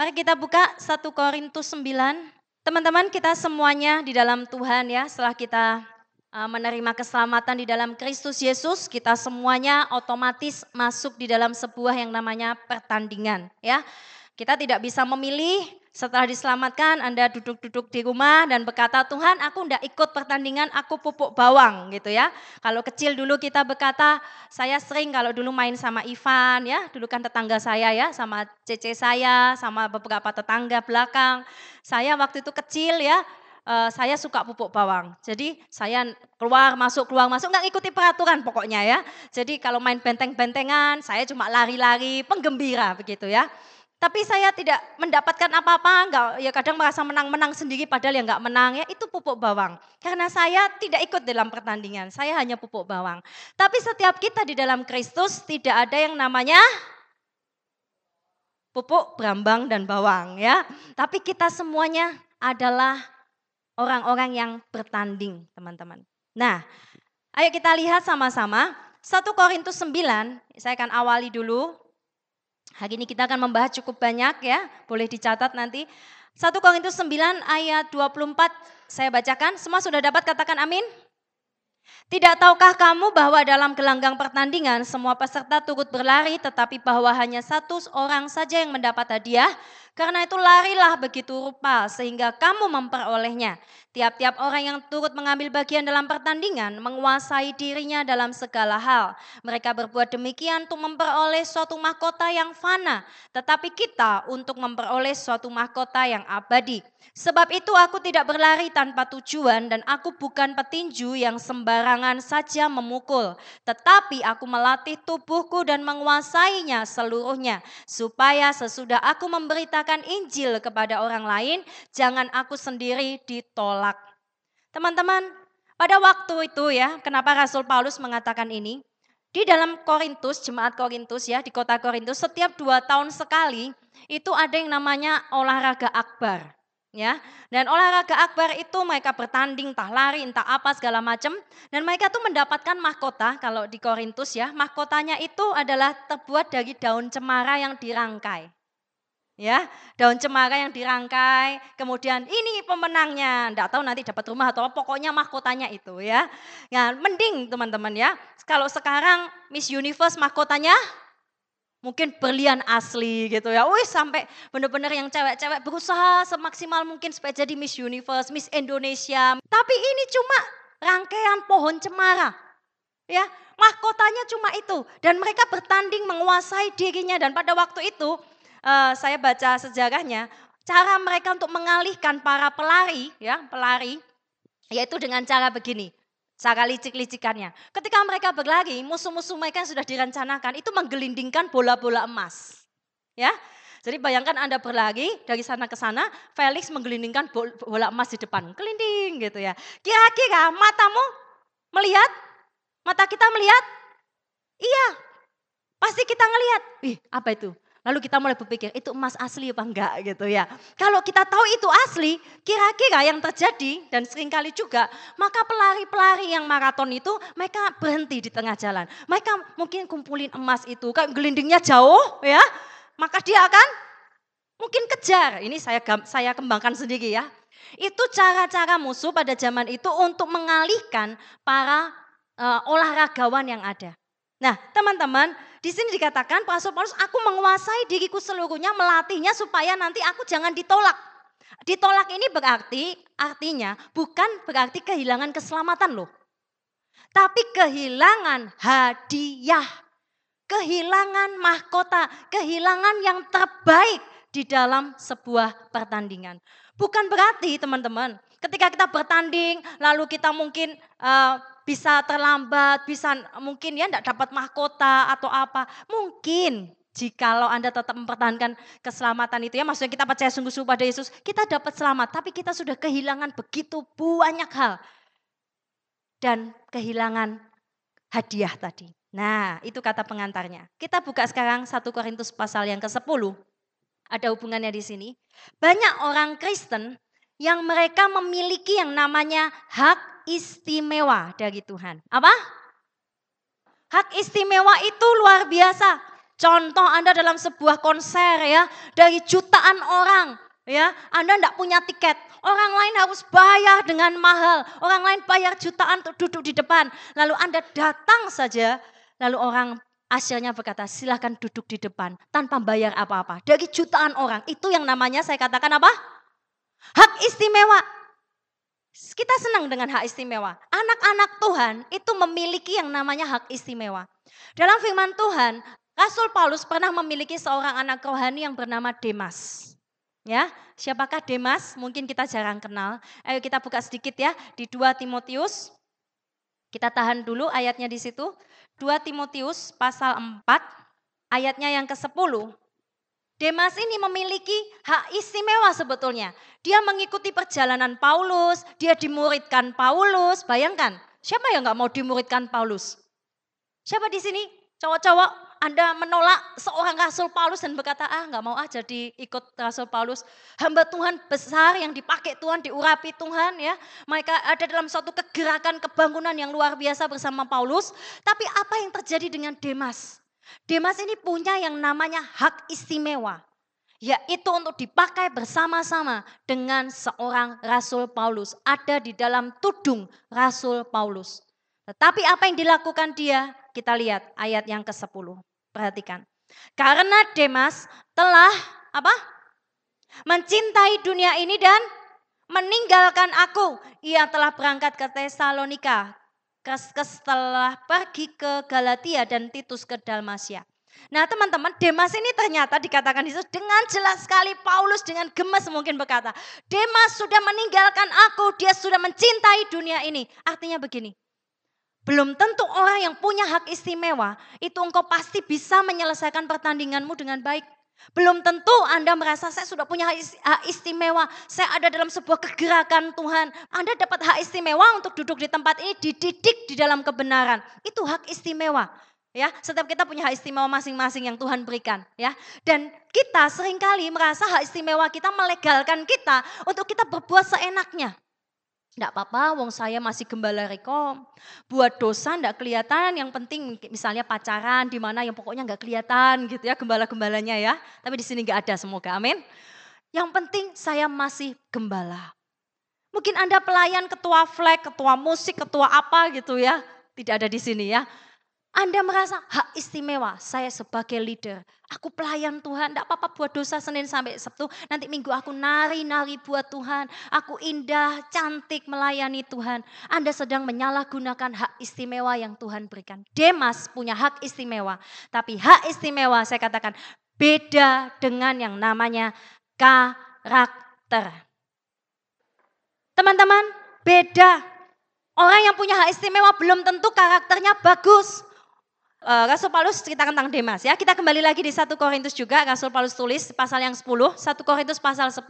Mari kita buka 1 Korintus 9. Teman-teman kita semuanya di dalam Tuhan ya setelah kita uh, menerima keselamatan di dalam Kristus Yesus, kita semuanya otomatis masuk di dalam sebuah yang namanya pertandingan ya. Kita tidak bisa memilih setelah diselamatkan Anda duduk-duduk di rumah dan berkata, Tuhan aku tidak ikut pertandingan, aku pupuk bawang gitu ya. Kalau kecil dulu kita berkata, saya sering kalau dulu main sama Ivan ya, dulu kan tetangga saya ya, sama cece saya, sama beberapa tetangga belakang. Saya waktu itu kecil ya, uh, saya suka pupuk bawang. Jadi saya keluar masuk keluar masuk nggak ikuti peraturan pokoknya ya. Jadi kalau main benteng-bentengan saya cuma lari-lari penggembira begitu ya. Tapi saya tidak mendapatkan apa-apa, enggak ya kadang merasa menang-menang sendiri padahal yang enggak menang ya itu pupuk bawang. Karena saya tidak ikut dalam pertandingan, saya hanya pupuk bawang. Tapi setiap kita di dalam Kristus tidak ada yang namanya pupuk berambang dan bawang ya. Tapi kita semuanya adalah orang-orang yang bertanding, teman-teman. Nah, ayo kita lihat sama-sama 1 Korintus 9, saya akan awali dulu Hari ini kita akan membahas cukup banyak ya, boleh dicatat nanti. 1 Korintus 9 ayat 24 saya bacakan, semua sudah dapat katakan amin? Tidak tahukah kamu bahwa dalam gelanggang pertandingan semua peserta turut berlari tetapi bahwa hanya satu orang saja yang mendapat hadiah? Karena itu larilah begitu rupa sehingga kamu memperolehnya. Tiap-tiap orang yang turut mengambil bagian dalam pertandingan menguasai dirinya dalam segala hal. Mereka berbuat demikian untuk memperoleh suatu mahkota yang fana, tetapi kita untuk memperoleh suatu mahkota yang abadi. Sebab itu aku tidak berlari tanpa tujuan dan aku bukan petinju yang sembarangan saja memukul, tetapi aku melatih tubuhku dan menguasainya seluruhnya, supaya sesudah aku memberitakan Injil kepada orang lain, jangan aku sendiri ditolak. Teman-teman, pada waktu itu ya, kenapa Rasul Paulus mengatakan ini? Di dalam Korintus, jemaat Korintus ya, di kota Korintus, setiap dua tahun sekali itu ada yang namanya olahraga akbar. Ya, dan olahraga akbar itu mereka bertanding, entah lari, entah apa segala macam, dan mereka tuh mendapatkan mahkota kalau di Korintus ya, mahkotanya itu adalah terbuat dari daun cemara yang dirangkai ya daun cemara yang dirangkai kemudian ini pemenangnya. Enggak tahu nanti dapat rumah atau pokoknya mahkotanya itu ya. Ya mending teman-teman ya. Kalau sekarang Miss Universe mahkotanya mungkin berlian asli gitu ya. Wih sampai benar-benar yang cewek-cewek berusaha semaksimal mungkin supaya jadi Miss Universe Miss Indonesia. Tapi ini cuma rangkaian pohon cemara ya. Mahkotanya cuma itu. Dan mereka bertanding menguasai dirinya. Dan pada waktu itu uh, saya baca sejarahnya, cara mereka untuk mengalihkan para pelari, ya pelari, yaitu dengan cara begini, cara licik-licikannya. Ketika mereka berlari, musuh-musuh mereka yang sudah direncanakan itu menggelindingkan bola-bola emas. Ya, jadi bayangkan Anda berlari dari sana ke sana, Felix menggelindingkan bola emas di depan, kelinding gitu ya. Kira-kira matamu melihat? Mata kita melihat? Iya, pasti kita ngelihat. Ih, apa itu? Lalu kita mulai berpikir, itu emas asli apa enggak gitu ya. Kalau kita tahu itu asli, kira-kira yang terjadi dan sering kali juga, maka pelari-pelari yang maraton itu mereka berhenti di tengah jalan. Mereka mungkin kumpulin emas itu, kan gelindingnya jauh ya, maka dia akan mungkin kejar. Ini saya saya kembangkan sendiri ya. Itu cara-cara musuh pada zaman itu untuk mengalihkan para uh, olahragawan yang ada. Nah, teman-teman, di sini dikatakan Rasul Paulus, aku menguasai diriku seluruhnya, melatihnya supaya nanti aku jangan ditolak. Ditolak ini berarti, artinya bukan berarti kehilangan keselamatan loh. Tapi kehilangan hadiah, kehilangan mahkota, kehilangan yang terbaik di dalam sebuah pertandingan. Bukan berarti teman-teman, ketika kita bertanding, lalu kita mungkin uh, bisa terlambat, bisa mungkin ya tidak dapat mahkota atau apa. Mungkin jikalau Anda tetap mempertahankan keselamatan itu ya, maksudnya kita percaya sungguh-sungguh pada Yesus, kita dapat selamat, tapi kita sudah kehilangan begitu banyak hal. Dan kehilangan hadiah tadi. Nah, itu kata pengantarnya. Kita buka sekarang 1 Korintus pasal yang ke-10. Ada hubungannya di sini. Banyak orang Kristen yang mereka memiliki yang namanya hak istimewa dari Tuhan. Apa? Hak istimewa itu luar biasa. Contoh Anda dalam sebuah konser ya, dari jutaan orang, ya, Anda tidak punya tiket. Orang lain harus bayar dengan mahal. Orang lain bayar jutaan untuk duduk di depan. Lalu Anda datang saja, lalu orang hasilnya berkata, silahkan duduk di depan tanpa bayar apa-apa. Dari jutaan orang, itu yang namanya saya katakan apa? Hak istimewa. Kita senang dengan hak istimewa. Anak-anak Tuhan itu memiliki yang namanya hak istimewa. Dalam firman Tuhan, Rasul Paulus pernah memiliki seorang anak rohani yang bernama Demas. Ya, siapakah Demas? Mungkin kita jarang kenal. Ayo kita buka sedikit ya di 2 Timotius. Kita tahan dulu ayatnya di situ. 2 Timotius pasal 4 ayatnya yang ke-10. Demas ini memiliki hak istimewa sebetulnya. Dia mengikuti perjalanan Paulus, dia dimuridkan Paulus. Bayangkan, siapa yang nggak mau dimuridkan Paulus? Siapa di sini? Cowok-cowok anda menolak seorang Rasul Paulus dan berkata, ah nggak mau ah jadi ikut Rasul Paulus. Hamba Tuhan besar yang dipakai Tuhan, diurapi Tuhan ya. Mereka ada dalam suatu kegerakan kebangunan yang luar biasa bersama Paulus. Tapi apa yang terjadi dengan Demas? Demas ini punya yang namanya hak istimewa. Yaitu untuk dipakai bersama-sama dengan seorang Rasul Paulus. Ada di dalam tudung Rasul Paulus. Tetapi apa yang dilakukan dia? Kita lihat ayat yang ke-10. Perhatikan. Karena Demas telah apa? Mencintai dunia ini dan meninggalkan aku. Ia telah berangkat ke Tesalonika. Setelah pergi ke Galatia dan Titus ke Dalmasia. Nah teman-teman, Demas ini ternyata dikatakan Yesus dengan jelas sekali Paulus dengan gemes mungkin berkata, Demas sudah meninggalkan aku, dia sudah mencintai dunia ini. Artinya begini, belum tentu orang yang punya hak istimewa itu engkau pasti bisa menyelesaikan pertandinganmu dengan baik. Belum tentu Anda merasa saya sudah punya hak istimewa, saya ada dalam sebuah kegerakan Tuhan. Anda dapat hak istimewa untuk duduk di tempat ini dididik di dalam kebenaran. Itu hak istimewa. Ya, setiap kita punya hak istimewa masing-masing yang Tuhan berikan, ya. Dan kita sering kali merasa hak istimewa kita melegalkan kita untuk kita berbuat seenaknya. Tidak apa-apa, wong saya masih gembala rekom. Buat dosa tidak kelihatan, yang penting misalnya pacaran di mana yang pokoknya nggak kelihatan gitu ya gembala-gembalanya ya. Tapi di sini nggak ada semoga, amin. Yang penting saya masih gembala. Mungkin Anda pelayan ketua flag, ketua musik, ketua apa gitu ya. Tidak ada di sini ya. Anda merasa hak istimewa, saya sebagai leader, aku pelayan Tuhan, tidak apa-apa buat dosa Senin sampai Sabtu, nanti minggu aku nari-nari buat Tuhan, aku indah, cantik melayani Tuhan. Anda sedang menyalahgunakan hak istimewa yang Tuhan berikan. Demas punya hak istimewa, tapi hak istimewa saya katakan beda dengan yang namanya karakter. Teman-teman, beda. Orang yang punya hak istimewa belum tentu karakternya bagus. Uh, Rasul Paulus cerita tentang Demas ya. Kita kembali lagi di 1 Korintus juga Rasul Paulus tulis pasal yang 10, 1 Korintus pasal 10.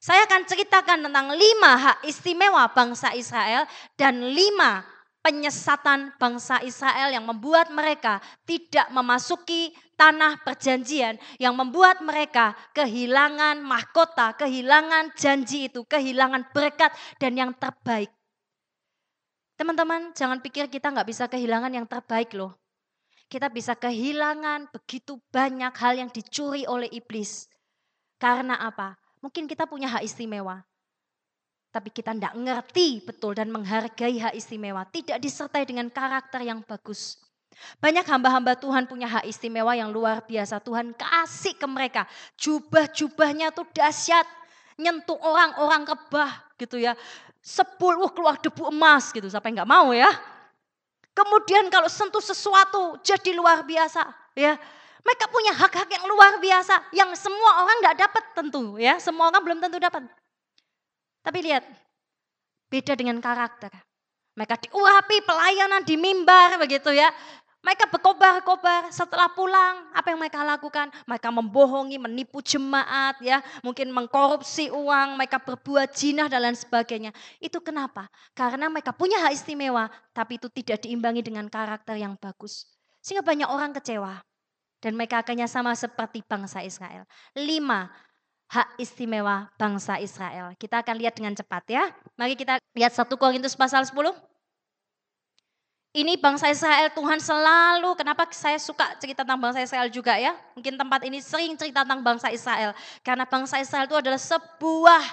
Saya akan ceritakan tentang lima hak istimewa bangsa Israel dan lima penyesatan bangsa Israel yang membuat mereka tidak memasuki tanah perjanjian yang membuat mereka kehilangan mahkota, kehilangan janji itu, kehilangan berkat dan yang terbaik. Teman-teman, jangan pikir kita nggak bisa kehilangan yang terbaik loh kita bisa kehilangan begitu banyak hal yang dicuri oleh iblis. Karena apa? Mungkin kita punya hak istimewa. Tapi kita tidak ngerti betul dan menghargai hak istimewa. Tidak disertai dengan karakter yang bagus. Banyak hamba-hamba Tuhan punya hak istimewa yang luar biasa. Tuhan kasih ke mereka. Jubah-jubahnya tuh dahsyat. Nyentuh orang-orang rebah gitu ya. Sepuluh keluar debu emas gitu. Siapa yang gak mau ya? Kemudian kalau sentuh sesuatu jadi luar biasa, ya. Mereka punya hak-hak yang luar biasa yang semua orang nggak dapat tentu, ya. Semua orang belum tentu dapat. Tapi lihat, beda dengan karakter. Mereka diurapi pelayanan di mimbar begitu ya. Mereka berkobar-kobar setelah pulang, apa yang mereka lakukan? Mereka membohongi, menipu jemaat ya, mungkin mengkorupsi uang, mereka berbuat jinah dan lain sebagainya. Itu kenapa? Karena mereka punya hak istimewa, tapi itu tidak diimbangi dengan karakter yang bagus. Sehingga banyak orang kecewa. Dan mereka akhirnya sama seperti bangsa Israel. Lima, hak istimewa bangsa Israel. Kita akan lihat dengan cepat ya. Mari kita lihat 1 Korintus pasal 10. Ini bangsa Israel Tuhan selalu, kenapa saya suka cerita tentang bangsa Israel juga ya. Mungkin tempat ini sering cerita tentang bangsa Israel. Karena bangsa Israel itu adalah sebuah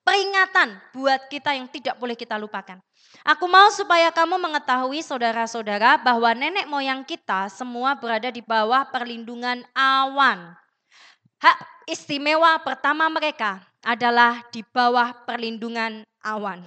peringatan buat kita yang tidak boleh kita lupakan. Aku mau supaya kamu mengetahui saudara-saudara bahwa nenek moyang kita semua berada di bawah perlindungan awan. Hak istimewa pertama mereka adalah di bawah perlindungan awan.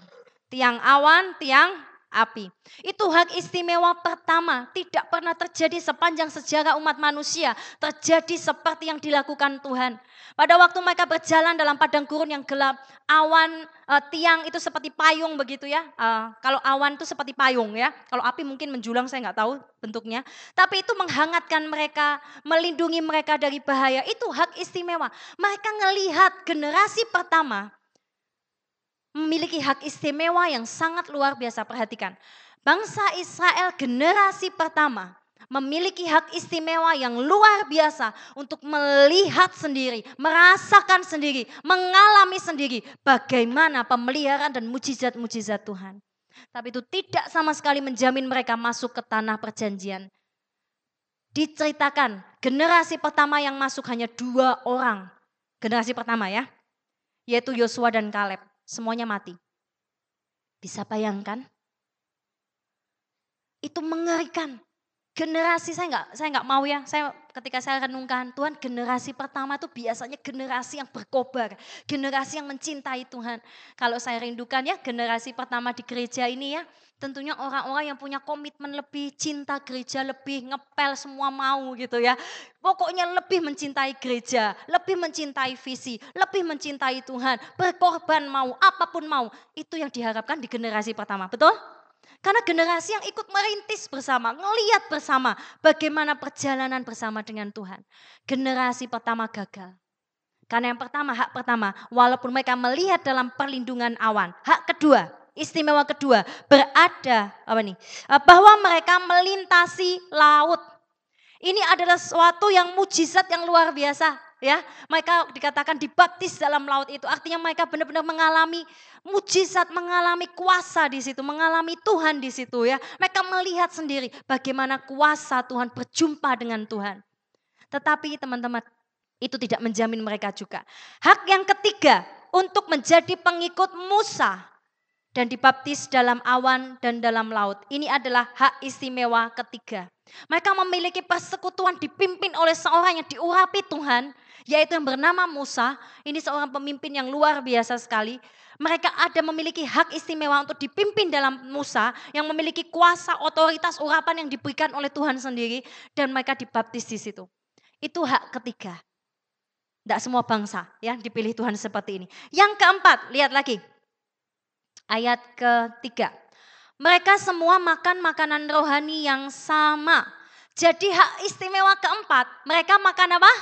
Tiang awan, tiang api. Itu hak istimewa pertama, tidak pernah terjadi sepanjang sejarah umat manusia, terjadi seperti yang dilakukan Tuhan. Pada waktu mereka berjalan dalam padang gurun yang gelap, awan uh, tiang itu seperti payung begitu ya. Uh, kalau awan itu seperti payung ya. Kalau api mungkin menjulang saya nggak tahu bentuknya. Tapi itu menghangatkan mereka, melindungi mereka dari bahaya. Itu hak istimewa. Mereka ngelihat generasi pertama memiliki hak istimewa yang sangat luar biasa. Perhatikan, bangsa Israel generasi pertama memiliki hak istimewa yang luar biasa untuk melihat sendiri, merasakan sendiri, mengalami sendiri bagaimana pemeliharaan dan mujizat-mujizat Tuhan. Tapi itu tidak sama sekali menjamin mereka masuk ke tanah perjanjian. Diceritakan generasi pertama yang masuk hanya dua orang. Generasi pertama ya, yaitu Yosua dan Kaleb semuanya mati. Bisa bayangkan? Itu mengerikan. Generasi saya nggak saya nggak mau ya. Saya ketika saya renungkan Tuhan generasi pertama itu biasanya generasi yang berkobar, generasi yang mencintai Tuhan. Kalau saya rindukan ya generasi pertama di gereja ini ya, tentunya orang-orang yang punya komitmen lebih, cinta gereja lebih, ngepel semua mau gitu ya. Pokoknya lebih mencintai gereja, lebih mencintai visi, lebih mencintai Tuhan, berkorban mau, apa pun mau. Itu yang diharapkan di generasi pertama, betul? Karena generasi yang ikut merintis bersama, ngeliat bersama bagaimana perjalanan bersama dengan Tuhan. Generasi pertama gagal. Karena yang pertama, hak pertama, walaupun mereka melihat dalam perlindungan awan. Hak kedua, istimewa kedua, berada apa nih? Eh, bahwa mereka melintasi laut. Ini adalah suatu yang mujizat yang luar biasa ya. Mereka dikatakan dibaptis dalam laut itu. Artinya mereka benar-benar mengalami mujizat, mengalami kuasa di situ, mengalami Tuhan di situ ya. Mereka melihat sendiri bagaimana kuasa Tuhan berjumpa dengan Tuhan. Tetapi teman-teman, itu tidak menjamin mereka juga. Hak yang ketiga untuk menjadi pengikut Musa dan dibaptis dalam awan dan dalam laut. Ini adalah hak istimewa ketiga. Mereka memiliki persekutuan dipimpin oleh seorang yang diurapi Tuhan, yaitu yang bernama Musa. Ini seorang pemimpin yang luar biasa sekali. Mereka ada memiliki hak istimewa untuk dipimpin dalam Musa yang memiliki kuasa, otoritas, urapan yang diberikan oleh Tuhan sendiri dan mereka dibaptis di situ. Itu hak ketiga. Tidak semua bangsa ya dipilih Tuhan seperti ini. Yang keempat, lihat lagi ayat ketiga. Mereka semua makan makanan rohani yang sama. Jadi hak istimewa keempat, mereka makan apa?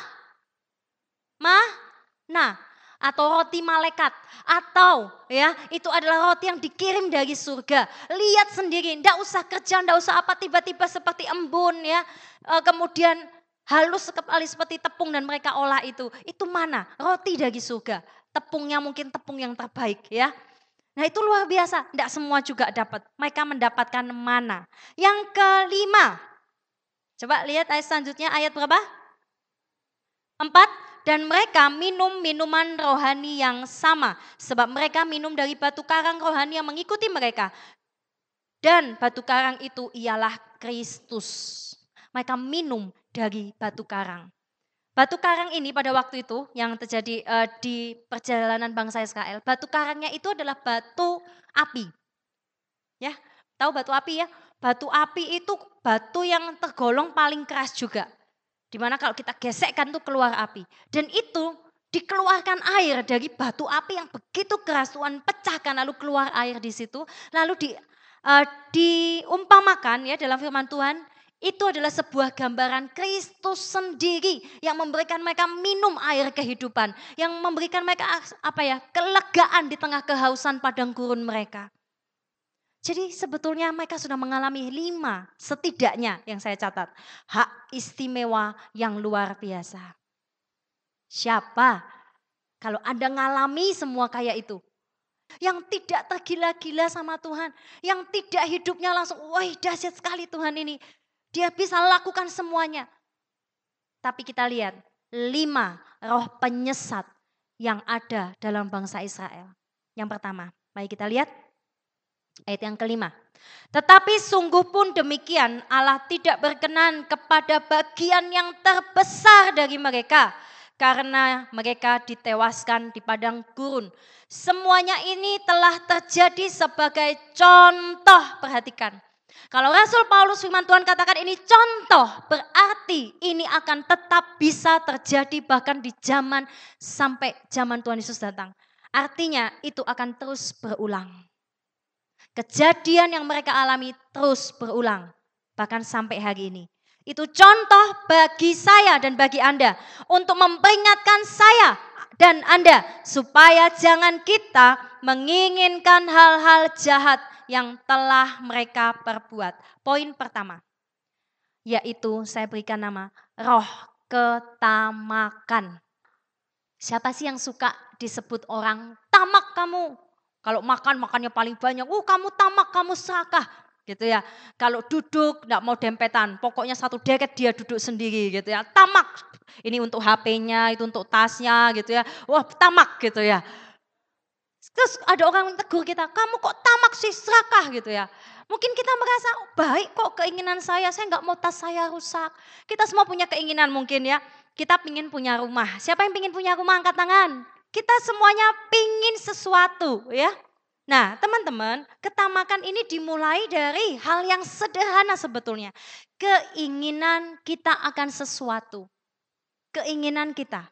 Nah, atau roti malaikat atau ya itu adalah roti yang dikirim dari surga. Lihat sendiri, ndak usah kerja, ndak usah apa tiba-tiba seperti embun ya. E, kemudian halus sekali seperti tepung dan mereka olah itu. Itu mana? Roti dari surga. Tepungnya mungkin tepung yang terbaik ya. Nah itu luar biasa, tidak semua juga dapat. Mereka mendapatkan mana. Yang kelima, coba lihat ayat selanjutnya, ayat berapa? Empat, dan mereka minum minuman rohani yang sama. Sebab mereka minum dari batu karang rohani yang mengikuti mereka. Dan batu karang itu ialah Kristus. Mereka minum dari batu karang. Batu karang ini pada waktu itu yang terjadi uh, di perjalanan bangsa Israel, batu karangnya itu adalah batu api. Ya, tahu batu api ya? Batu api itu batu yang tergolong paling keras juga. Di mana kalau kita gesekkan tuh keluar api. Dan itu dikeluarkan air dari batu api yang begitu keras Tuhan pecahkan lalu keluar air di situ lalu di uh, diumpamakan ya dalam firman Tuhan itu adalah sebuah gambaran Kristus sendiri yang memberikan mereka minum air kehidupan, yang memberikan mereka apa ya, kelegaan di tengah kehausan padang gurun mereka. Jadi sebetulnya mereka sudah mengalami lima setidaknya yang saya catat. Hak istimewa yang luar biasa. Siapa? Kalau Anda ngalami semua kayak itu. yang tidak tergila-gila sama Tuhan, yang tidak hidupnya langsung, wah dahsyat sekali Tuhan ini. Dia bisa lakukan semuanya. Tapi kita lihat, lima roh penyesat yang ada dalam bangsa Israel. Yang pertama, mari kita lihat ayat yang kelima. Tetapi sungguh pun demikian Allah tidak berkenan kepada bagian yang terbesar dari mereka karena mereka ditewaskan di padang gurun. Semuanya ini telah terjadi sebagai contoh, perhatikan. Kalau Rasul Paulus firman Tuhan katakan ini contoh, berarti ini akan tetap bisa terjadi bahkan di zaman sampai zaman Tuhan Yesus datang. Artinya itu akan terus berulang. Kejadian yang mereka alami terus berulang, bahkan sampai hari ini. Itu contoh bagi saya dan bagi Anda untuk memperingatkan saya dan Anda supaya jangan kita menginginkan hal-hal jahat yang telah mereka perbuat. Poin pertama, yaitu saya berikan nama roh ketamakan. Siapa sih yang suka disebut orang tamak kamu? Kalau makan, makannya paling banyak. Oh kamu tamak, kamu serakah gitu ya. Kalau duduk nggak mau dempetan, pokoknya satu deket dia duduk sendiri gitu ya. Tamak. Ini untuk HP-nya, itu untuk tasnya gitu ya. Wah, tamak gitu ya. Terus ada orang tegur kita, kamu kok tamak sih serakah gitu ya. Mungkin kita merasa oh, baik kok keinginan saya, saya nggak mau tas saya rusak. Kita semua punya keinginan mungkin ya. Kita pingin punya rumah. Siapa yang pingin punya rumah angkat tangan? Kita semuanya pingin sesuatu ya. Nah, teman-teman, ketamakan ini dimulai dari hal yang sederhana sebetulnya. Keinginan kita akan sesuatu. Keinginan kita.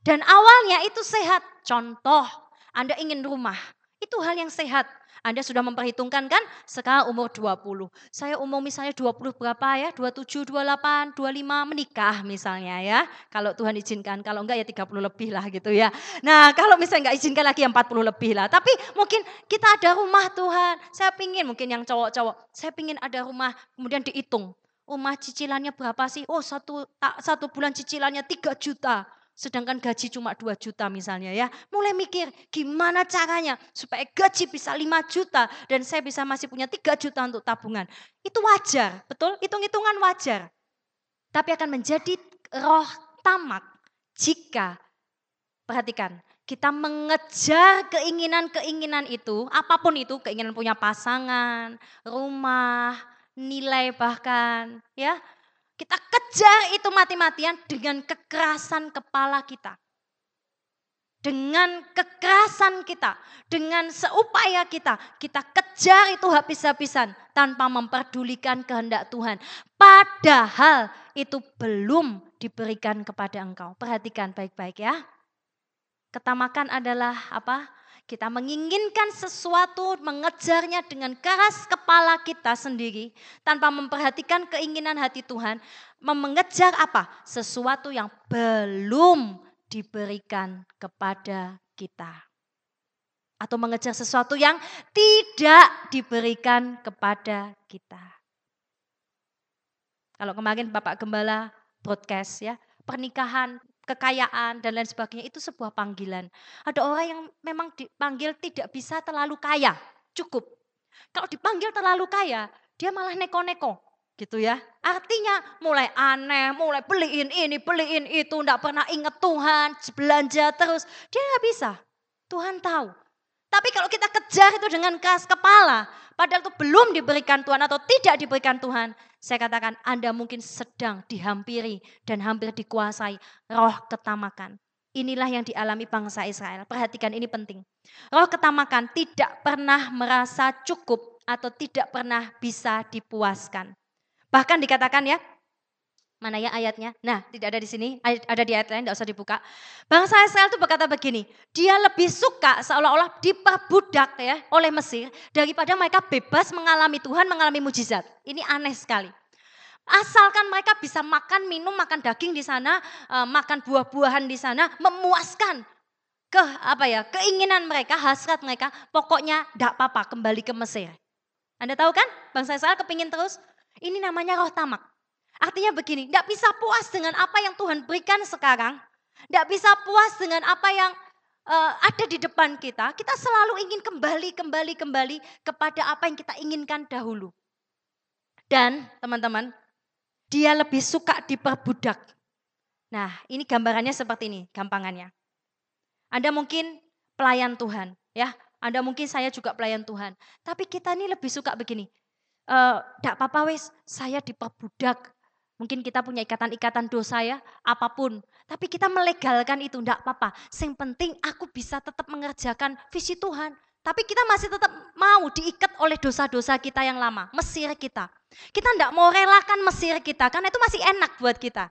Dan awalnya itu sehat. Contoh, Anda ingin rumah. Itu hal yang sehat. Anda sudah memperhitungkan kan sekarang umur 20. Saya umur misalnya 20 berapa ya? 27, 28, 25 menikah misalnya ya. Kalau Tuhan izinkan, kalau enggak ya 30 lebih lah gitu ya. Nah kalau misalnya enggak izinkan lagi ya 40 lebih lah. Tapi mungkin kita ada rumah Tuhan. Saya pingin mungkin yang cowok-cowok. Saya pingin ada rumah kemudian dihitung. Rumah cicilannya berapa sih? Oh satu, satu bulan cicilannya 3 juta sedangkan gaji cuma 2 juta misalnya ya. Mulai mikir gimana caranya supaya gaji bisa 5 juta dan saya bisa masih punya 3 juta untuk tabungan. Itu wajar, betul? Hitung-hitungan wajar. Tapi akan menjadi roh tamak jika, perhatikan, kita mengejar keinginan-keinginan itu, apa pun itu, keinginan punya pasangan, rumah, nilai bahkan, ya, kita kejar itu mati-matian dengan kekerasan kepala kita. Dengan kekerasan kita, dengan seupaya kita, kita kejar itu habis-habisan tanpa memperdulikan kehendak Tuhan. Padahal itu belum diberikan kepada engkau. Perhatikan baik-baik ya. Ketamakan adalah apa? Kita menginginkan sesuatu, mengejarnya dengan keras kepala kita sendiri tanpa memperhatikan keinginan hati Tuhan, mengejar apa? Sesuatu yang belum diberikan kepada kita. Atau mengejar sesuatu yang tidak diberikan kepada kita. Kalau kemarin Bapak Gembala broadcast ya, pernikahan kekayaan dan lain sebagainya itu sebuah panggilan. Ada orang yang memang dipanggil tidak bisa terlalu kaya, cukup. Kalau dipanggil terlalu kaya, dia malah neko-neko gitu ya. Artinya mulai aneh, mulai beliin ini, beliin itu, enggak pernah ingat Tuhan, belanja terus. Dia nggak bisa. Tuhan tahu. Tapi kalau kita kejar itu dengan keras kepala, padahal itu belum diberikan Tuhan atau tidak diberikan Tuhan, saya katakan Anda mungkin sedang dihampiri dan hampir dikuasai roh ketamakan. Inilah yang dialami bangsa Israel. Perhatikan ini penting. Roh ketamakan tidak pernah merasa cukup atau tidak pernah bisa dipuaskan. Bahkan dikatakan ya, Mana ya ayatnya? Nah, tidak ada di sini, ada di ayat lain, tidak usah dibuka. Bangsa Israel itu berkata begini, dia lebih suka seolah-olah diperbudak ya oleh Mesir daripada mereka bebas mengalami Tuhan, mengalami mujizat. Ini aneh sekali. Asalkan mereka bisa makan, minum, makan daging di sana, eh, makan buah-buahan di sana, memuaskan ke apa ya keinginan mereka, hasrat mereka, pokoknya tidak apa-apa kembali ke Mesir. Anda tahu kan, bangsa Israel kepingin terus. Ini namanya roh tamak. Artinya begini, tidak bisa puas dengan apa yang Tuhan berikan sekarang. Tidak bisa puas dengan apa yang uh, ada di depan kita, kita selalu ingin kembali, kembali, kembali kepada apa yang kita inginkan dahulu. Dan teman-teman, dia lebih suka diperbudak. Nah, ini gambarannya seperti ini, gampangannya. Anda mungkin pelayan Tuhan, ya. Anda mungkin saya juga pelayan Tuhan. Tapi kita ini lebih suka begini. Tidak uh, apa-apa wes, saya diperbudak. Mungkin kita punya ikatan-ikatan dosa ya, apa pun. Tapi kita melegalkan itu, tidak apa-apa. Yang penting aku bisa tetap mengerjakan visi Tuhan. Tapi kita masih tetap mau diikat oleh dosa-dosa kita yang lama, Mesir kita. Kita tidak mau relakan Mesir kita, karena itu masih enak buat kita.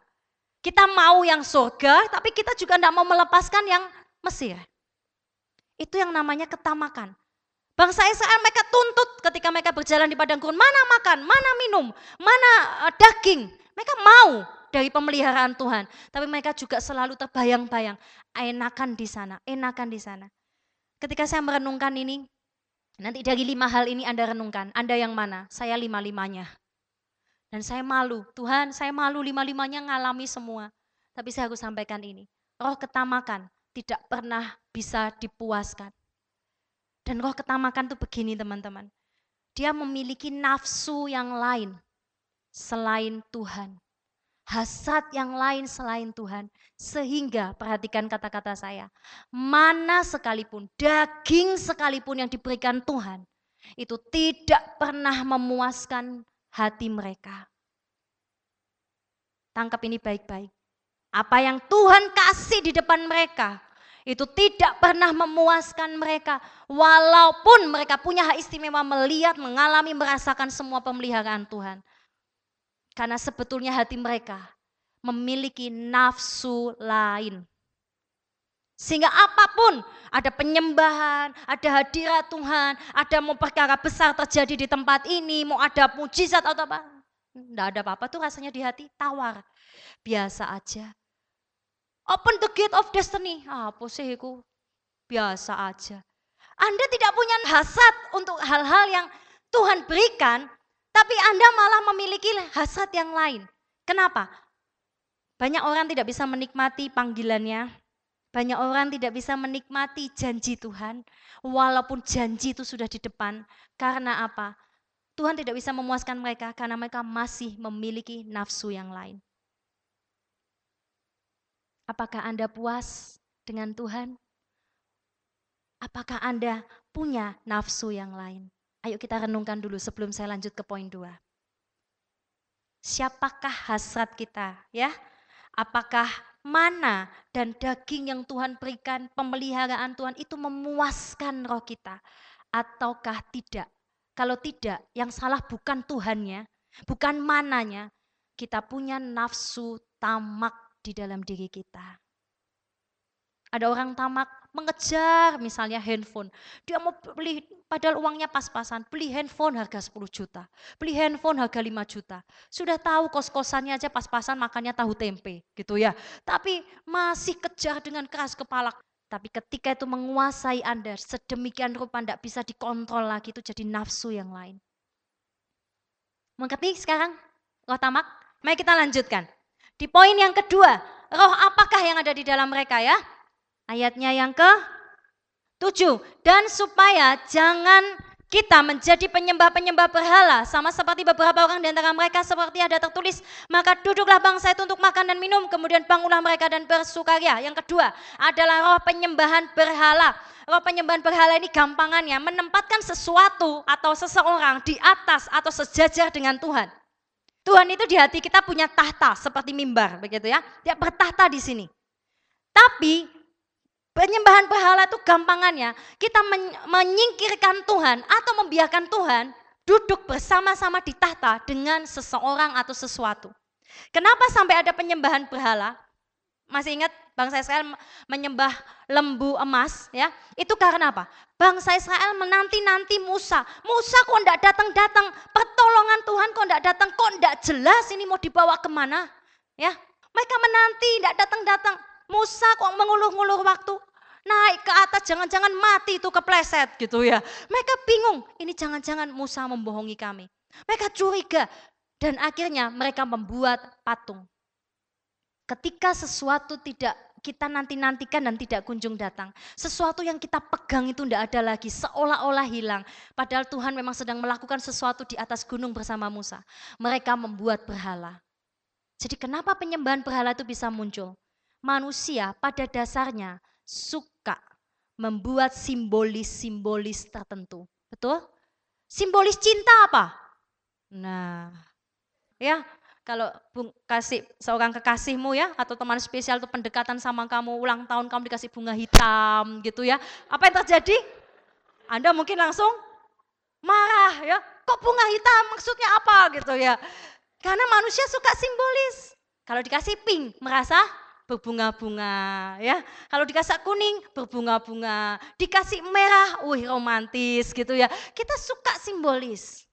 Kita mau yang surga, tapi kita juga tidak mau melepaskan yang Mesir. Itu yang namanya ketamakan. Bangsa Israel mereka tuntut ketika mereka berjalan di padang gurun. Mana makan, mana minum, mana uh, daging. Mereka mau dari pemeliharaan Tuhan. Tapi mereka juga selalu terbayang-bayang. Enakan di sana, enakan di sana. Ketika saya merenungkan ini, nanti dari lima hal ini Anda renungkan. Anda yang mana? Saya lima-limanya. Dan saya malu, Tuhan saya malu lima-limanya ngalami semua. Tapi saya harus sampaikan ini. Roh ketamakan tidak pernah bisa dipuaskan. Dan roh ketamakan itu begini teman-teman. Dia memiliki nafsu yang lain selain Tuhan. Hasad yang lain selain Tuhan. Sehingga, perhatikan kata-kata saya, mana sekalipun, daging sekalipun yang diberikan Tuhan, itu tidak pernah memuaskan hati mereka. Tangkap ini baik-baik. Apa yang Tuhan kasih di depan mereka itu tidak pernah memuaskan mereka walaupun mereka punya hak istimewa melihat, mengalami, merasakan semua pemeliharaan Tuhan. Karena sebetulnya hati mereka memiliki nafsu lain. Sehingga apa pun, ada penyembahan, ada hadirat Tuhan, ada mau perkara besar terjadi di tempat ini, mau ada mujizat atau apa. Tidak ada apa-apa tuh rasanya di hati, tawar. Biasa aja. Open the gate of destiny. Apa sih itu? Biasa aja. Anda tidak punya hasad untuk hal-hal yang Tuhan berikan, tapi Anda malah memiliki hasad yang lain. Kenapa? Banyak orang tidak bisa menikmati panggilannya. Banyak orang tidak bisa menikmati janji Tuhan. Walaupun janji itu sudah di depan. Karena apa? Tuhan tidak bisa memuaskan mereka karena mereka masih memiliki nafsu yang lain. Apakah Anda puas dengan Tuhan? Apakah Anda punya nafsu yang lain? Ayo kita renungkan dulu sebelum saya lanjut ke poin dua. Siapakah hasrat kita ya? Apakah mana dan daging yang Tuhan berikan, pemeliharaan Tuhan itu memuaskan roh kita ataukah tidak? Kalau tidak, yang salah bukan Tuhannya, bukan mananya. Kita punya nafsu tamak di dalam diri kita. Ada orang tamak mengejar misalnya handphone. Dia mau beli padahal uangnya pas-pasan. Beli handphone harga 10 juta. Beli handphone harga 5 juta. Sudah tahu kos-kosannya aja pas-pasan makannya tahu tempe gitu ya. Tapi masih kejar dengan keras kepala. Tapi ketika itu menguasai Anda sedemikian rupa tidak bisa dikontrol lagi itu jadi nafsu yang lain. Mengerti sekarang? Roh tamak? Mari kita lanjutkan. Di poin yang kedua, roh apakah yang ada di dalam mereka ya? Ayatnya yang ke tujuh. Dan supaya jangan kita menjadi penyembah-penyembah berhala sama seperti beberapa orang di antara mereka seperti ada tertulis maka duduklah bangsa itu untuk makan dan minum kemudian bangunlah mereka dan bersukaria yang kedua adalah roh penyembahan berhala roh penyembahan berhala ini gampangannya menempatkan sesuatu atau seseorang di atas atau sejajar dengan Tuhan Tuhan itu di hati kita punya tahta seperti mimbar begitu ya. Dia bertahta di sini. Tapi penyembahan berhala itu gampangannya kita menyingkirkan Tuhan atau membiarkan Tuhan duduk bersama-sama di tahta dengan seseorang atau sesuatu. Kenapa sampai ada penyembahan berhala? Masih ingat bangsa Israel menyembah lembu emas ya? Itu karena apa? Bangsa Israel menanti-nanti Musa. Musa kok enggak datang-datang? Pertolongan Tuhan kok enggak datang? Kok enggak jelas ini mau dibawa ke mana? Ya, mereka menanti enggak datang-datang. Musa kok mengulur-ngulur waktu? Naik ke atas jangan-jangan mati itu kepleset gitu ya. Mereka bingung, ini jangan-jangan Musa membohongi kami. Mereka curiga dan akhirnya mereka membuat patung. Ketika sesuatu tidak kita nanti-nantikan dan tidak kunjung datang. Sesuatu yang kita pegang itu tidak ada lagi, seolah-olah hilang. Padahal Tuhan memang sedang melakukan sesuatu di atas gunung bersama Musa. Mereka membuat berhala. Jadi kenapa penyembahan berhala itu bisa muncul? Manusia pada dasarnya suka membuat simbolis-simbolis tertentu. Betul? Simbolis cinta apa? Nah, ya kalau kasih seorang kekasihmu ya atau teman spesial itu pendekatan sama kamu ulang tahun kamu dikasih bunga hitam gitu ya apa yang terjadi anda mungkin langsung marah ya kok bunga hitam maksudnya apa gitu ya karena manusia suka simbolis kalau dikasih pink merasa berbunga-bunga ya. Kalau dikasih kuning berbunga-bunga, dikasih merah, wih romantis gitu ya. Kita suka simbolis.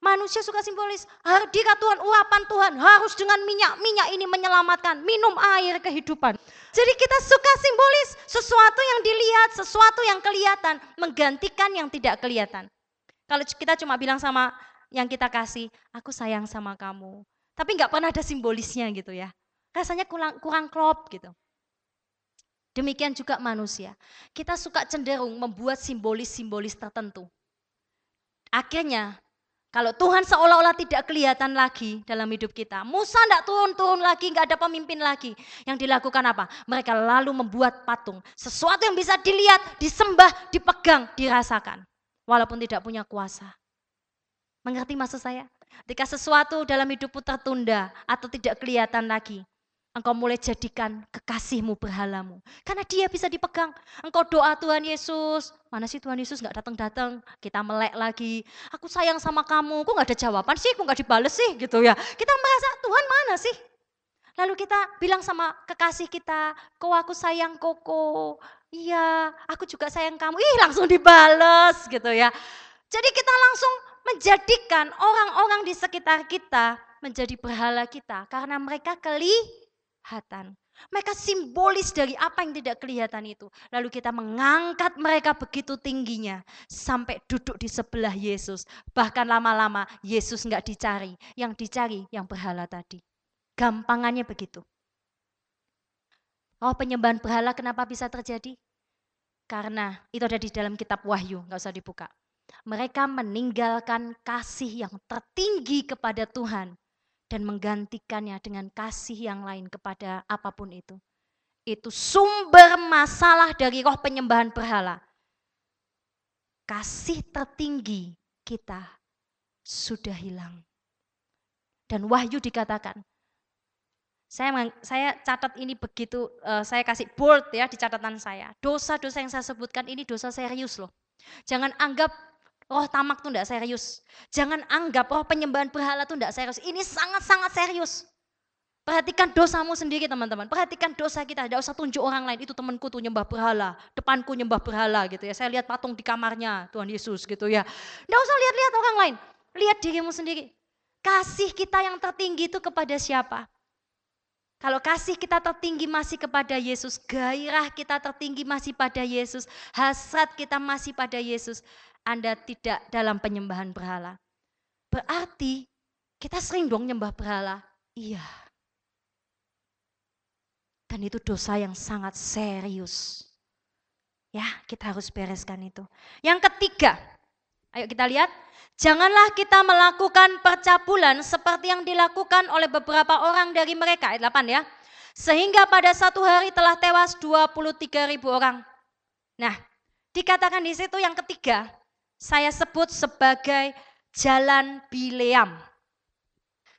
Manusia suka simbolis. Hadirkan Tuhan, uapan Tuhan harus dengan minyak. Minyak ini menyelamatkan, minum air kehidupan. Jadi kita suka simbolis, sesuatu yang dilihat, sesuatu yang kelihatan, menggantikan yang tidak kelihatan. Kalau kita cuma bilang sama yang kita kasih, aku sayang sama kamu. Tapi nggak pernah ada simbolisnya gitu ya. Rasanya kurang, kurang klop gitu. Demikian juga manusia. Kita suka cenderung membuat simbolis-simbolis tertentu. Akhirnya kalau Tuhan seolah-olah tidak kelihatan lagi dalam hidup kita. Musa tidak turun-turun lagi, nggak ada pemimpin lagi. Yang dilakukan apa? Mereka lalu membuat patung. Sesuatu yang bisa dilihat, disembah, dipegang, dirasakan. Walaupun tidak punya kuasa. Mengerti maksud saya? Ketika sesuatu dalam hidupmu tertunda atau tidak kelihatan lagi, Engkau mulai jadikan kekasihmu berhalamu. Karena dia bisa dipegang. Engkau doa Tuhan Yesus. Mana sih Tuhan Yesus gak datang-datang. Kita melek lagi. Aku sayang sama kamu. Kok gak ada jawaban sih? Kok gak dibales sih? Gitu ya. Kita merasa Tuhan mana sih? Lalu kita bilang sama kekasih kita. Kok aku sayang koko. Iya aku juga sayang kamu. Ih langsung dibales gitu ya. Jadi kita langsung menjadikan orang-orang di sekitar kita menjadi berhala kita. Karena mereka keli kelihatan. Mereka simbolis dari apa yang tidak kelihatan itu. Lalu kita mengangkat mereka begitu tingginya. Sampai duduk di sebelah Yesus. Bahkan lama-lama Yesus nggak dicari. Yang dicari yang berhala tadi. Gampangannya begitu. Oh penyembahan berhala kenapa bisa terjadi? Karena itu ada di dalam kitab Wahyu, nggak usah dibuka. Mereka meninggalkan kasih yang tertinggi kepada Tuhan dan menggantikannya dengan kasih yang lain kepada apa pun itu. Itu sumber masalah dari roh penyembahan berhala. Kasih tertinggi kita sudah hilang. Dan Wahyu dikatakan, saya saya catat ini begitu, uh, saya kasih bold ya di catatan saya. Dosa-dosa yang saya sebutkan ini dosa serius loh. Jangan anggap roh tamak tuh enggak serius. Jangan anggap roh penyembahan berhala tuh enggak serius. Ini sangat-sangat serius. Perhatikan dosamu sendiri teman-teman. Perhatikan dosa kita. Tidak usah tunjuk orang lain. Itu temanku tuh nyembah berhala. Depanku nyembah berhala gitu ya. Saya lihat patung di kamarnya Tuhan Yesus gitu ya. Tidak usah lihat-lihat orang lain. Lihat dirimu sendiri. Kasih kita yang tertinggi itu kepada siapa? Kalau kasih kita tertinggi masih kepada Yesus, gairah kita tertinggi masih pada Yesus, hasrat kita masih pada Yesus, anda tidak dalam penyembahan berhala. Berarti kita sering dong nyembah berhala. Iya. Dan itu dosa yang sangat serius. Ya, kita harus bereskan itu. Yang ketiga, ayo kita lihat. Janganlah kita melakukan percabulan seperti yang dilakukan oleh beberapa orang dari mereka. Ayat 8 ya. Sehingga pada satu hari telah tewas 23 ribu orang. Nah, dikatakan di situ yang ketiga, saya sebut sebagai jalan Bileam.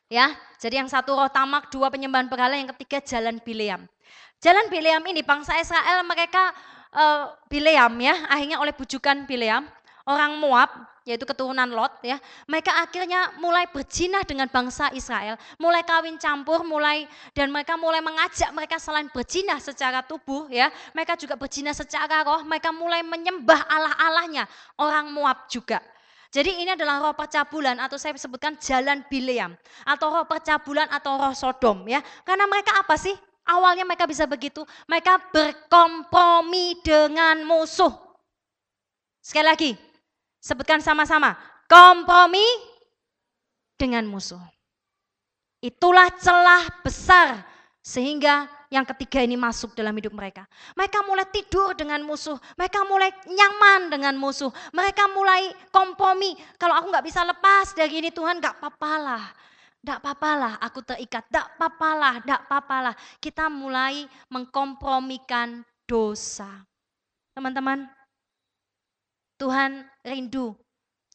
Ya, jadi yang satu roh tamak, dua penyembahan berhala, yang ketiga jalan Bileam. Jalan Bileam ini bangsa Israel mereka uh, Bileam ya, akhirnya oleh bujukan Bileam, orang Moab yaitu keturunan Lot ya. Mereka akhirnya mulai berjinah dengan bangsa Israel, mulai kawin campur, mulai dan mereka mulai mengajak mereka selain berjinah secara tubuh ya, mereka juga berjinah secara roh, mereka mulai menyembah Allah-allahnya orang Moab juga. Jadi ini adalah roh percabulan atau saya sebutkan jalan Bileam atau roh percabulan atau roh Sodom ya. Karena mereka apa sih? Awalnya mereka bisa begitu, mereka berkompromi dengan musuh. Sekali lagi, Sebutkan sama-sama. Kompromi dengan musuh. Itulah celah besar Sehingga yang ketiga ini masuk dalam hidup mereka. Mereka mulai tidur dengan musuh, mereka mulai nyaman dengan musuh, mereka mulai kompromi. Kalau aku nggak bisa lepas dari ini Tuhan nggak apa-apalah. Nggak apa-apalah aku terikat, nggak apa-apalah, nggak apa-apalah. Kita mulai mengkompromikan dosa. Teman-teman, Tuhan rindu.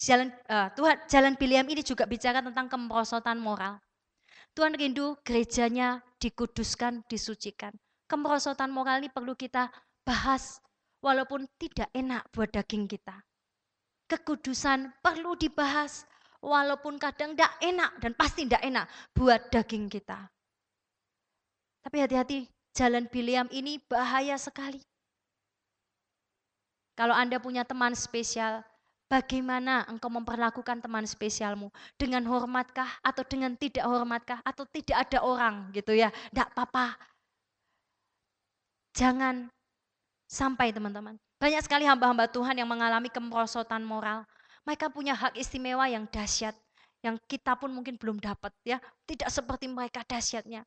Jalan uh, Tuhan jalan Biliam ini juga bicara tentang kemerosotan moral. Tuhan rindu gerejanya dikuduskan, disucikan. Kemerosotan moral ini perlu kita bahas walaupun tidak enak buat daging kita. Kekudusan perlu dibahas walaupun kadang tidak enak dan pasti tidak enak buat daging kita. Tapi hati-hati, jalan Biliam ini bahaya sekali. Kalau Anda punya teman spesial, Bagaimana engkau memperlakukan teman spesialmu? Dengan hormatkah atau dengan tidak hormatkah atau tidak ada orang gitu ya? Tidak apa-apa. Jangan sampai teman-teman. Banyak sekali hamba-hamba Tuhan yang mengalami kemerosotan moral. Mereka punya hak istimewa yang dahsyat. Yang kita pun mungkin belum dapat ya. Tidak seperti mereka dahsyatnya.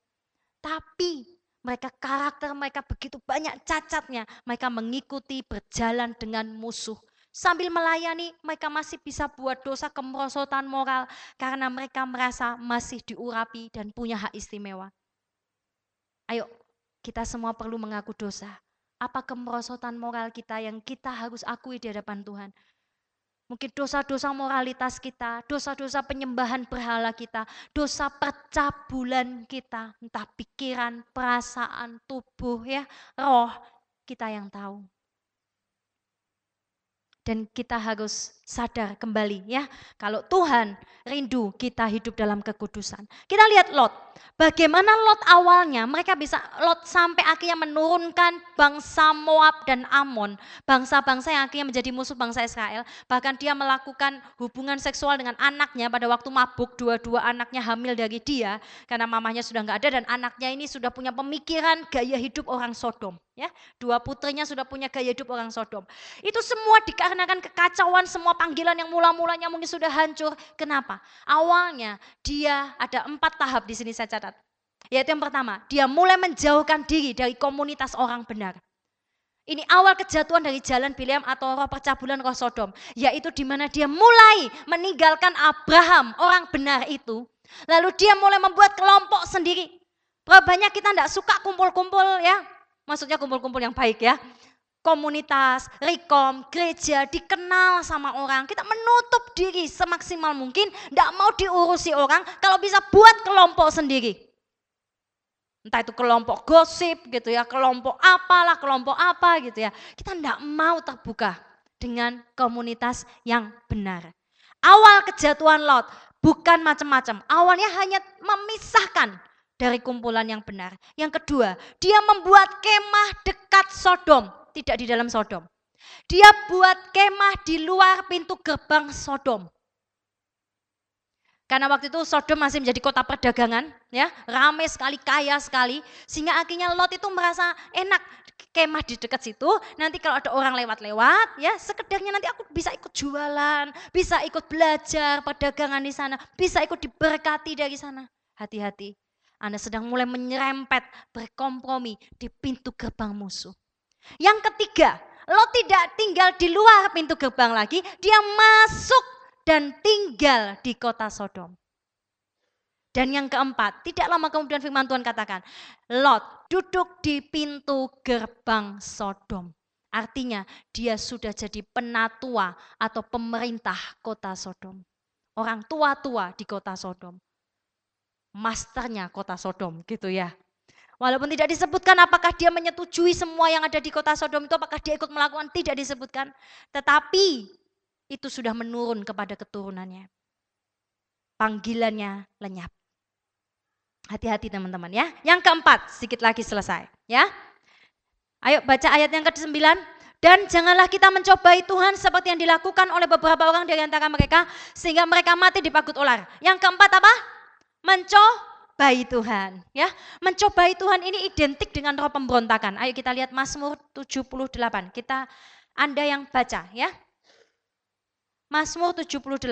Tapi mereka karakter mereka begitu banyak cacatnya. Mereka mengikuti berjalan dengan musuh Sambil melayani, mereka masih bisa buat dosa kemerosotan moral karena mereka merasa masih diurapi dan punya hak istimewa. Ayo, kita semua perlu mengaku dosa. Apa kemerosotan moral kita yang kita harus akui di hadapan Tuhan? Mungkin dosa-dosa moralitas kita, dosa-dosa penyembahan berhala kita, dosa percabulan kita, entah pikiran, perasaan, tubuh ya, roh, kita yang tahu dan kita harus sadar kembali ya kalau Tuhan rindu kita hidup dalam kekudusan. Kita lihat Lot. Bagaimana Lot awalnya mereka bisa Lot sampai akhirnya menurunkan bangsa Moab dan Amon, bangsa-bangsa yang akhirnya menjadi musuh bangsa Israel. Bahkan dia melakukan hubungan seksual dengan anaknya pada waktu mabuk, dua-dua anaknya hamil dari dia karena mamahnya sudah nggak ada dan anaknya ini sudah punya pemikiran gaya hidup orang Sodom. Ya, dua putrinya sudah punya gaya hidup orang Sodom. Itu semua dikarenakan kekacauan semua panggilan yang mula-mulanya mungkin sudah hancur. Kenapa? Awalnya dia ada empat tahap di sini saya catat. Yaitu yang pertama, dia mulai menjauhkan diri dari komunitas orang benar. Ini awal kejatuhan dari jalan Bileam atau roh percabulan roh Sodom. Yaitu di mana dia mulai meninggalkan Abraham, orang benar itu. Lalu dia mulai membuat kelompok sendiri. Berapa banyak kita tidak suka kumpul-kumpul ya, Maksudnya kumpul-kumpul yang baik ya. Komunitas, rekom, gereja dikenal sama orang. Kita menutup diri semaksimal mungkin, tidak mau diurusi orang. Kalau bisa buat kelompok sendiri. Entah itu kelompok gosip gitu ya, kelompok apalah, kelompok apa gitu ya. Kita tidak mau terbuka dengan komunitas yang benar. Awal kejatuhan Lot bukan macam-macam. Awalnya hanya memisahkan dari kumpulan yang benar. Yang kedua, dia membuat kemah dekat Sodom, tidak di dalam Sodom. Dia buat kemah di luar pintu gerbang Sodom. Karena waktu itu Sodom masih menjadi kota perdagangan, ya, ramai sekali, kaya sekali, sehingga akhirnya Lot itu merasa enak kemah di dekat situ. Nanti kalau ada orang lewat-lewat, ya, sekedarnya nanti aku bisa ikut jualan, bisa ikut belajar perdagangan di sana, bisa ikut diberkati dari sana. Hati-hati, anda sedang mulai menyerempet, berkompromi di pintu gerbang musuh. Yang ketiga, lo tidak tinggal di luar pintu gerbang lagi, dia masuk dan tinggal di kota Sodom. Dan yang keempat, tidak lama kemudian firman Tuhan katakan, Lot duduk di pintu gerbang Sodom. Artinya dia sudah jadi penatua atau pemerintah kota Sodom. Orang tua-tua di kota Sodom masternya kota Sodom gitu ya. Walaupun tidak disebutkan apakah dia menyetujui semua yang ada di kota Sodom itu, apakah dia ikut melakukan, tidak disebutkan. Tetapi itu sudah menurun kepada keturunannya. Panggilannya lenyap. Hati-hati teman-teman ya. Yang keempat, sedikit lagi selesai ya. Ayo baca ayat yang ke-9. Dan janganlah kita mencobai Tuhan seperti yang dilakukan oleh beberapa orang dari antara mereka sehingga mereka mati di pagut ular. Yang keempat apa? mencobai Tuhan. Ya, mencobai Tuhan ini identik dengan roh pemberontakan. Ayo kita lihat Mazmur 78. Kita Anda yang baca ya. Mazmur 78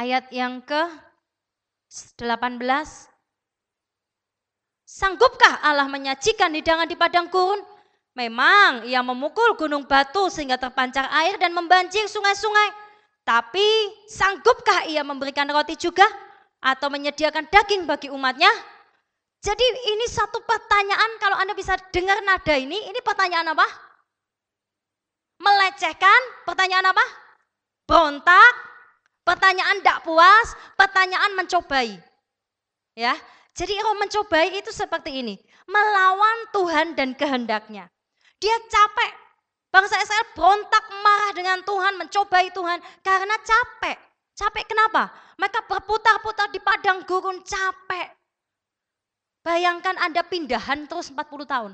ayat yang ke 18 Sanggupkah Allah menyajikan hidangan di padang gurun? Memang ia memukul gunung batu sehingga terpancar air dan membanjir sungai-sungai. Tapi sanggupkah ia memberikan roti juga? Atau menyediakan daging bagi umatnya? Jadi ini satu pertanyaan kalau Anda bisa dengar nada ini, ini pertanyaan apa? Melecehkan, pertanyaan apa? Berontak, pertanyaan tidak puas, pertanyaan mencobai. Ya, jadi roh mencobai itu seperti ini. Melawan Tuhan dan kehendaknya. Dia capek. Bangsa Israel berontak marah dengan Tuhan, mencobai Tuhan. Karena capek. Capek kenapa? Mereka berputar-putar di padang gurun capek. Bayangkan Anda pindahan terus 40 tahun.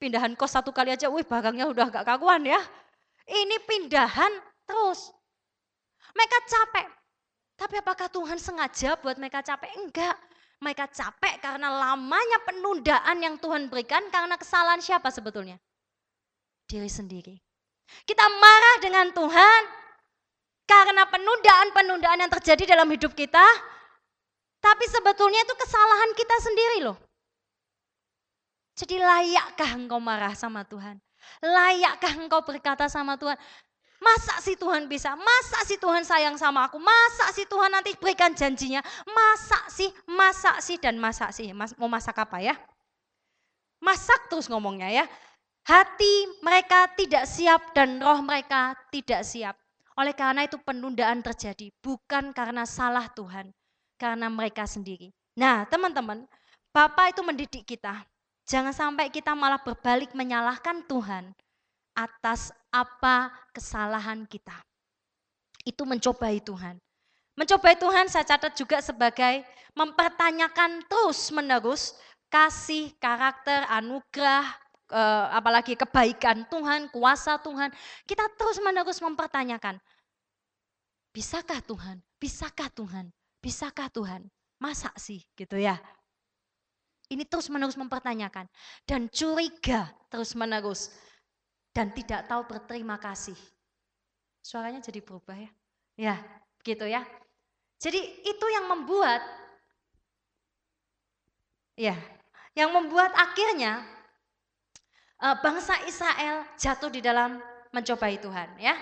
Pindahan kos satu kali aja, wih barangnya udah gak kaguan ya. Ini pindahan terus. Mereka capek. Tapi apakah Tuhan sengaja buat mereka capek? Enggak. Mereka capek karena lamanya penundaan yang Tuhan berikan karena kesalahan siapa sebetulnya? Diri sendiri. Kita marah dengan Tuhan karena penundaan-penundaan yang terjadi dalam hidup kita. Tapi sebetulnya itu kesalahan kita sendiri loh. Jadi layakkah engkau marah sama Tuhan? Layakkah engkau berkata sama Tuhan, Masa sih Tuhan bisa? Masa sih Tuhan sayang sama aku? Masa sih Tuhan nanti berikan janjinya? Masa sih? Masa sih? Dan masa sih? Mas, mau masak apa ya? Masak terus ngomongnya ya. Hati mereka tidak siap dan roh mereka tidak siap. Oleh karena itu penundaan terjadi. Bukan karena salah Tuhan. Karena mereka sendiri. Nah teman-teman, Bapak itu mendidik kita. Jangan sampai kita malah berbalik menyalahkan Tuhan atas apa kesalahan kita. Itu mencobai Tuhan. Mencobai Tuhan saya catat juga sebagai mempertanyakan terus menerus kasih, karakter, anugerah, apalagi kebaikan Tuhan, kuasa Tuhan. Kita terus menerus mempertanyakan, bisakah Tuhan? Bisakah Tuhan? Bisakah Tuhan? Masa sih gitu ya? Ini terus menerus mempertanyakan dan curiga terus menerus dan tidak tahu berterima kasih. Suaranya jadi berubah ya. Ya, begitu ya. Jadi itu yang membuat ya, yang membuat akhirnya eh, bangsa Israel jatuh di dalam mencobai Tuhan ya.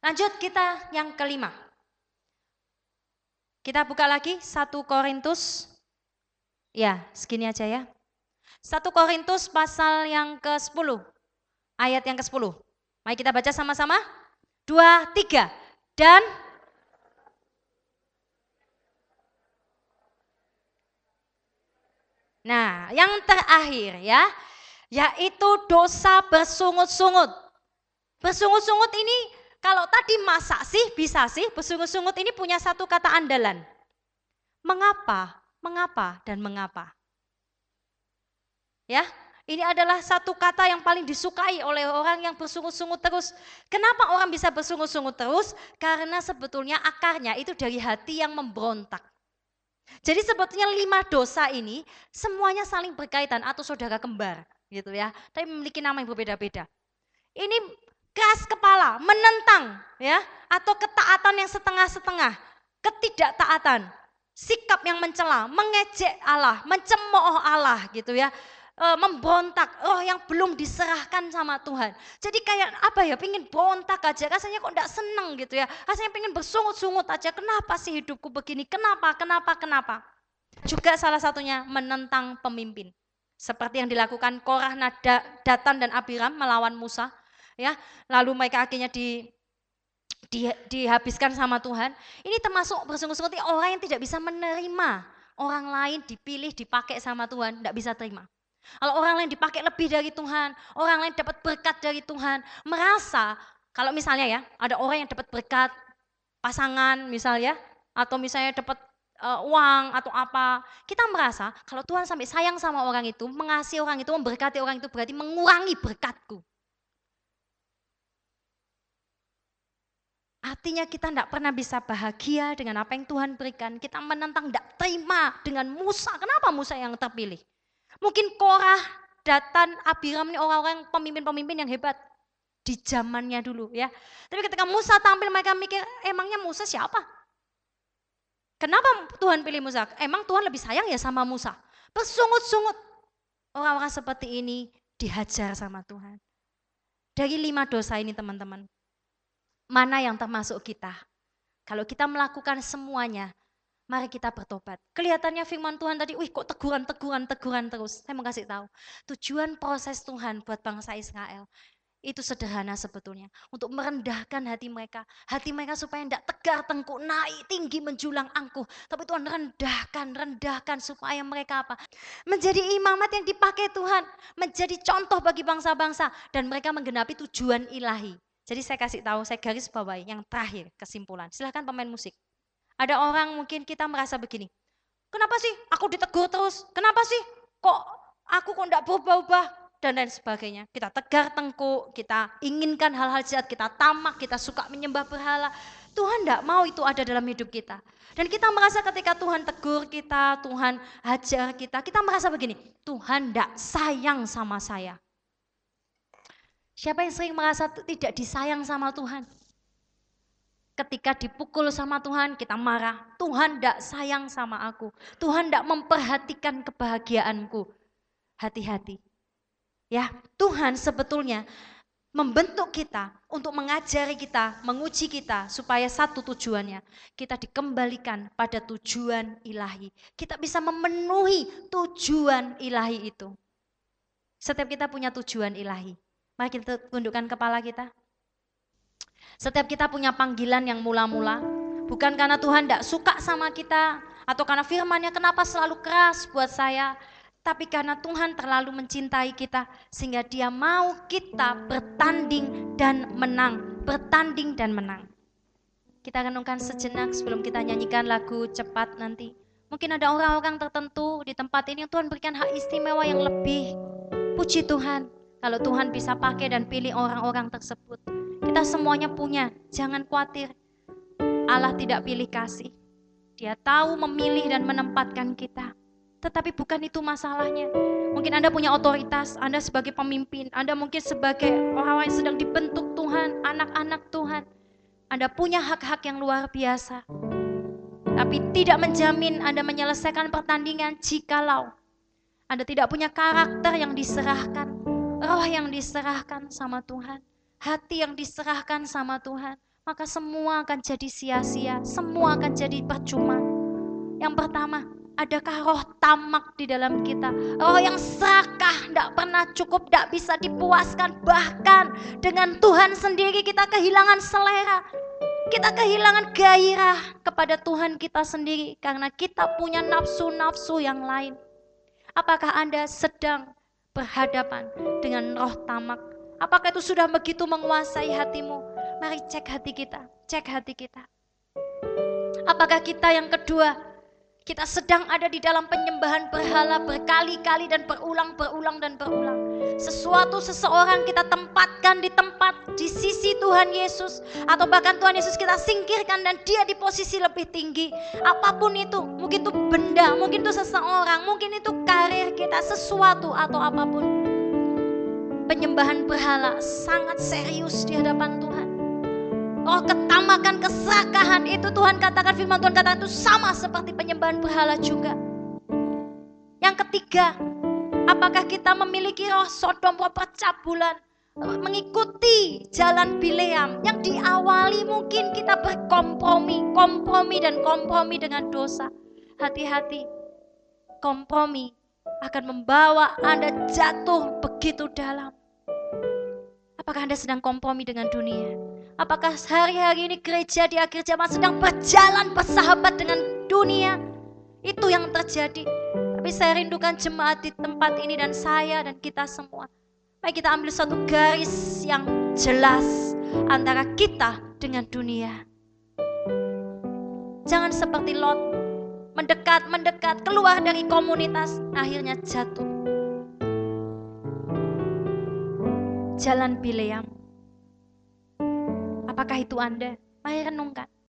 Lanjut kita yang kelima. Kita buka lagi 1 Korintus. Ya, segini aja ya. 1 Korintus pasal yang ke-10 ayat yang ke-10. Mari kita baca sama-sama. Dua, tiga. Dan Nah, yang terakhir ya, yaitu dosa bersungut-sungut. Bersungut-sungut ini kalau tadi masak sih bisa sih, bersungut-sungut ini punya satu kata andalan. Mengapa? Mengapa dan mengapa? Ya, ini adalah satu kata yang paling disukai oleh orang yang bersungut-sungut terus. Kenapa orang bisa bersungut-sungut terus? Karena sebetulnya akarnya itu dari hati yang memberontak. Jadi sebetulnya lima dosa ini semuanya saling berkaitan atau saudara kembar gitu ya. Tapi memiliki nama yang berbeda-beda. Ini keras kepala, menentang ya atau ketaatan yang setengah-setengah, ketidaktaatan, sikap yang mencela, mengejek Allah, mencemooh Allah gitu ya e, memberontak, roh yang belum diserahkan sama Tuhan. Jadi kayak apa ya, pingin berontak aja, rasanya kok enggak seneng gitu ya. Rasanya pingin bersungut-sungut aja, kenapa sih hidupku begini, kenapa, kenapa, kenapa. Juga salah satunya menentang pemimpin. Seperti yang dilakukan Korah, Datan, dan Abiram melawan Musa. ya Lalu mereka akhirnya di, di, dihabiskan sama Tuhan. Ini termasuk bersungut-sungut orang yang tidak bisa menerima orang lain dipilih, dipakai sama Tuhan, tidak bisa terima. Kalau orang lain dipakai lebih dari Tuhan, orang lain dapat berkat dari Tuhan, merasa kalau misalnya ya ada orang yang dapat berkat pasangan misalnya, atau misalnya dapat uh, uang atau apa, kita merasa kalau Tuhan sampai sayang sama orang itu, mengasihi orang itu, memberkati orang itu berarti mengurangi berkatku. Artinya kita tidak pernah bisa bahagia dengan apa yang Tuhan berikan. Kita menentang, tidak terima dengan Musa. Kenapa Musa yang terpilih? Mungkin Korah, Datan, Abiram ini orang-orang pemimpin-pemimpin yang hebat di zamannya dulu ya. Tapi ketika Musa tampil mereka mikir, emangnya Musa siapa? Kenapa Tuhan pilih Musa? Emang Tuhan lebih sayang ya sama Musa? Bersungut-sungut. Orang-orang seperti ini dihajar sama Tuhan. Dari lima dosa ini teman-teman, mana yang termasuk kita? Kalau kita melakukan semuanya, mari kita bertobat. Kelihatannya firman Tuhan tadi, wih kok teguran, teguran, teguran terus. Saya mau kasih tahu, tujuan proses Tuhan buat bangsa Israel itu sederhana sebetulnya. Untuk merendahkan hati mereka. Hati mereka supaya tidak tegar tengkuk, naik tinggi menjulang angkuh. Tapi Tuhan rendahkan, rendahkan supaya mereka apa? Menjadi imamat yang dipakai Tuhan. Menjadi contoh bagi bangsa-bangsa. Dan mereka menggenapi tujuan ilahi. Jadi saya kasih tahu, saya garis bawahi yang terakhir kesimpulan. Silahkan pemain musik. Ada orang mungkin kita merasa begini. Kenapa sih aku ditegur terus? Kenapa sih kok aku kok tidak berubah-ubah? Dan lain sebagainya. Kita tegar tengkuk, kita inginkan hal-hal jahat, kita tamak, kita suka menyembah berhala. Tuhan tidak mau itu ada dalam hidup kita. Dan kita merasa ketika Tuhan tegur kita, Tuhan hajar kita, kita merasa begini, Tuhan tidak sayang sama saya. Siapa yang sering merasa tidak disayang sama Tuhan? Ketika dipukul sama Tuhan, kita marah. Tuhan tidak sayang sama aku. Tuhan tidak memperhatikan kebahagiaanku. Hati-hati. Ya, Tuhan sebetulnya membentuk kita untuk mengajari kita, menguji kita supaya satu tujuannya kita dikembalikan pada tujuan ilahi. Kita bisa memenuhi tujuan ilahi itu. Setiap kita punya tujuan ilahi. Mari kita tundukkan kepala kita. Setiap kita punya panggilan yang mula-mula, bukan karena Tuhan tidak suka sama kita atau karena firmannya kenapa selalu keras buat saya, tapi karena Tuhan terlalu mencintai kita sehingga dia mau kita bertanding dan menang, bertanding dan menang. Kita renungkan sejenak sebelum kita nyanyikan lagu cepat nanti. Mungkin ada orang-orang tertentu di tempat ini yang Tuhan berikan hak istimewa yang lebih. Puji Tuhan, kalau Tuhan bisa pakai dan pilih orang-orang tersebut. Kita semuanya punya, jangan khawatir. Allah tidak pilih kasih. Dia tahu memilih dan menempatkan kita. Tetapi bukan itu masalahnya. Mungkin Anda punya otoritas, Anda sebagai pemimpin, Anda mungkin sebagai orang yang sedang dibentuk Tuhan, anak-anak Tuhan. Anda punya hak-hak yang luar biasa. Tapi tidak menjamin Anda menyelesaikan pertandingan jikalau Anda tidak punya karakter yang diserahkan, roh yang diserahkan sama Tuhan, hati yang diserahkan sama Tuhan, maka semua akan jadi sia-sia, semua akan jadi percuma. Yang pertama, Adakah roh tamak di dalam kita? Roh yang serakah, tidak pernah cukup, tidak bisa dipuaskan. Bahkan dengan Tuhan sendiri kita kehilangan selera. Kita kehilangan gairah kepada Tuhan kita sendiri karena kita punya nafsu-nafsu yang lain. Apakah Anda sedang berhadapan dengan roh tamak? Apakah itu sudah begitu menguasai hatimu? Mari cek hati kita, cek hati kita. Apakah kita yang kedua kita sedang ada di dalam penyembahan berhala berkali-kali dan berulang, berulang, dan berulang. Sesuatu seseorang kita tempatkan di tempat di sisi Tuhan Yesus atau bahkan Tuhan Yesus kita singkirkan dan dia di posisi lebih tinggi. Apa pun itu, mungkin itu benda, mungkin itu seseorang, mungkin itu karir kita, sesuatu atau apa pun. Penyembahan berhala sangat serius di hadapan Tuhan. Oh ketamakan, kesakahan itu Tuhan katakan firman Tuhan katakan itu sama seperti penyembahan berhala juga. Yang ketiga, apakah kita memiliki roh Sodom roh percabulan mengikuti jalan Bileam yang diawali mungkin kita berkompromi, kompromi dan kompromi dengan dosa. Hati-hati, kompromi akan membawa Anda jatuh begitu dalam. Apakah Anda sedang kompromi dengan dunia? Apakah hari-hari ini gereja di akhir zaman sedang berjalan bersahabat dengan dunia? Itu yang terjadi. Tapi saya rindukan jemaat di tempat ini dan saya dan kita semua. Mari kita ambil satu garis yang jelas antara kita dengan dunia. Jangan seperti Lot, mendekat-mendekat, keluar dari komunitas, akhirnya jatuh. Jalan Bileam Apakah itu Anda? Mari renungkan.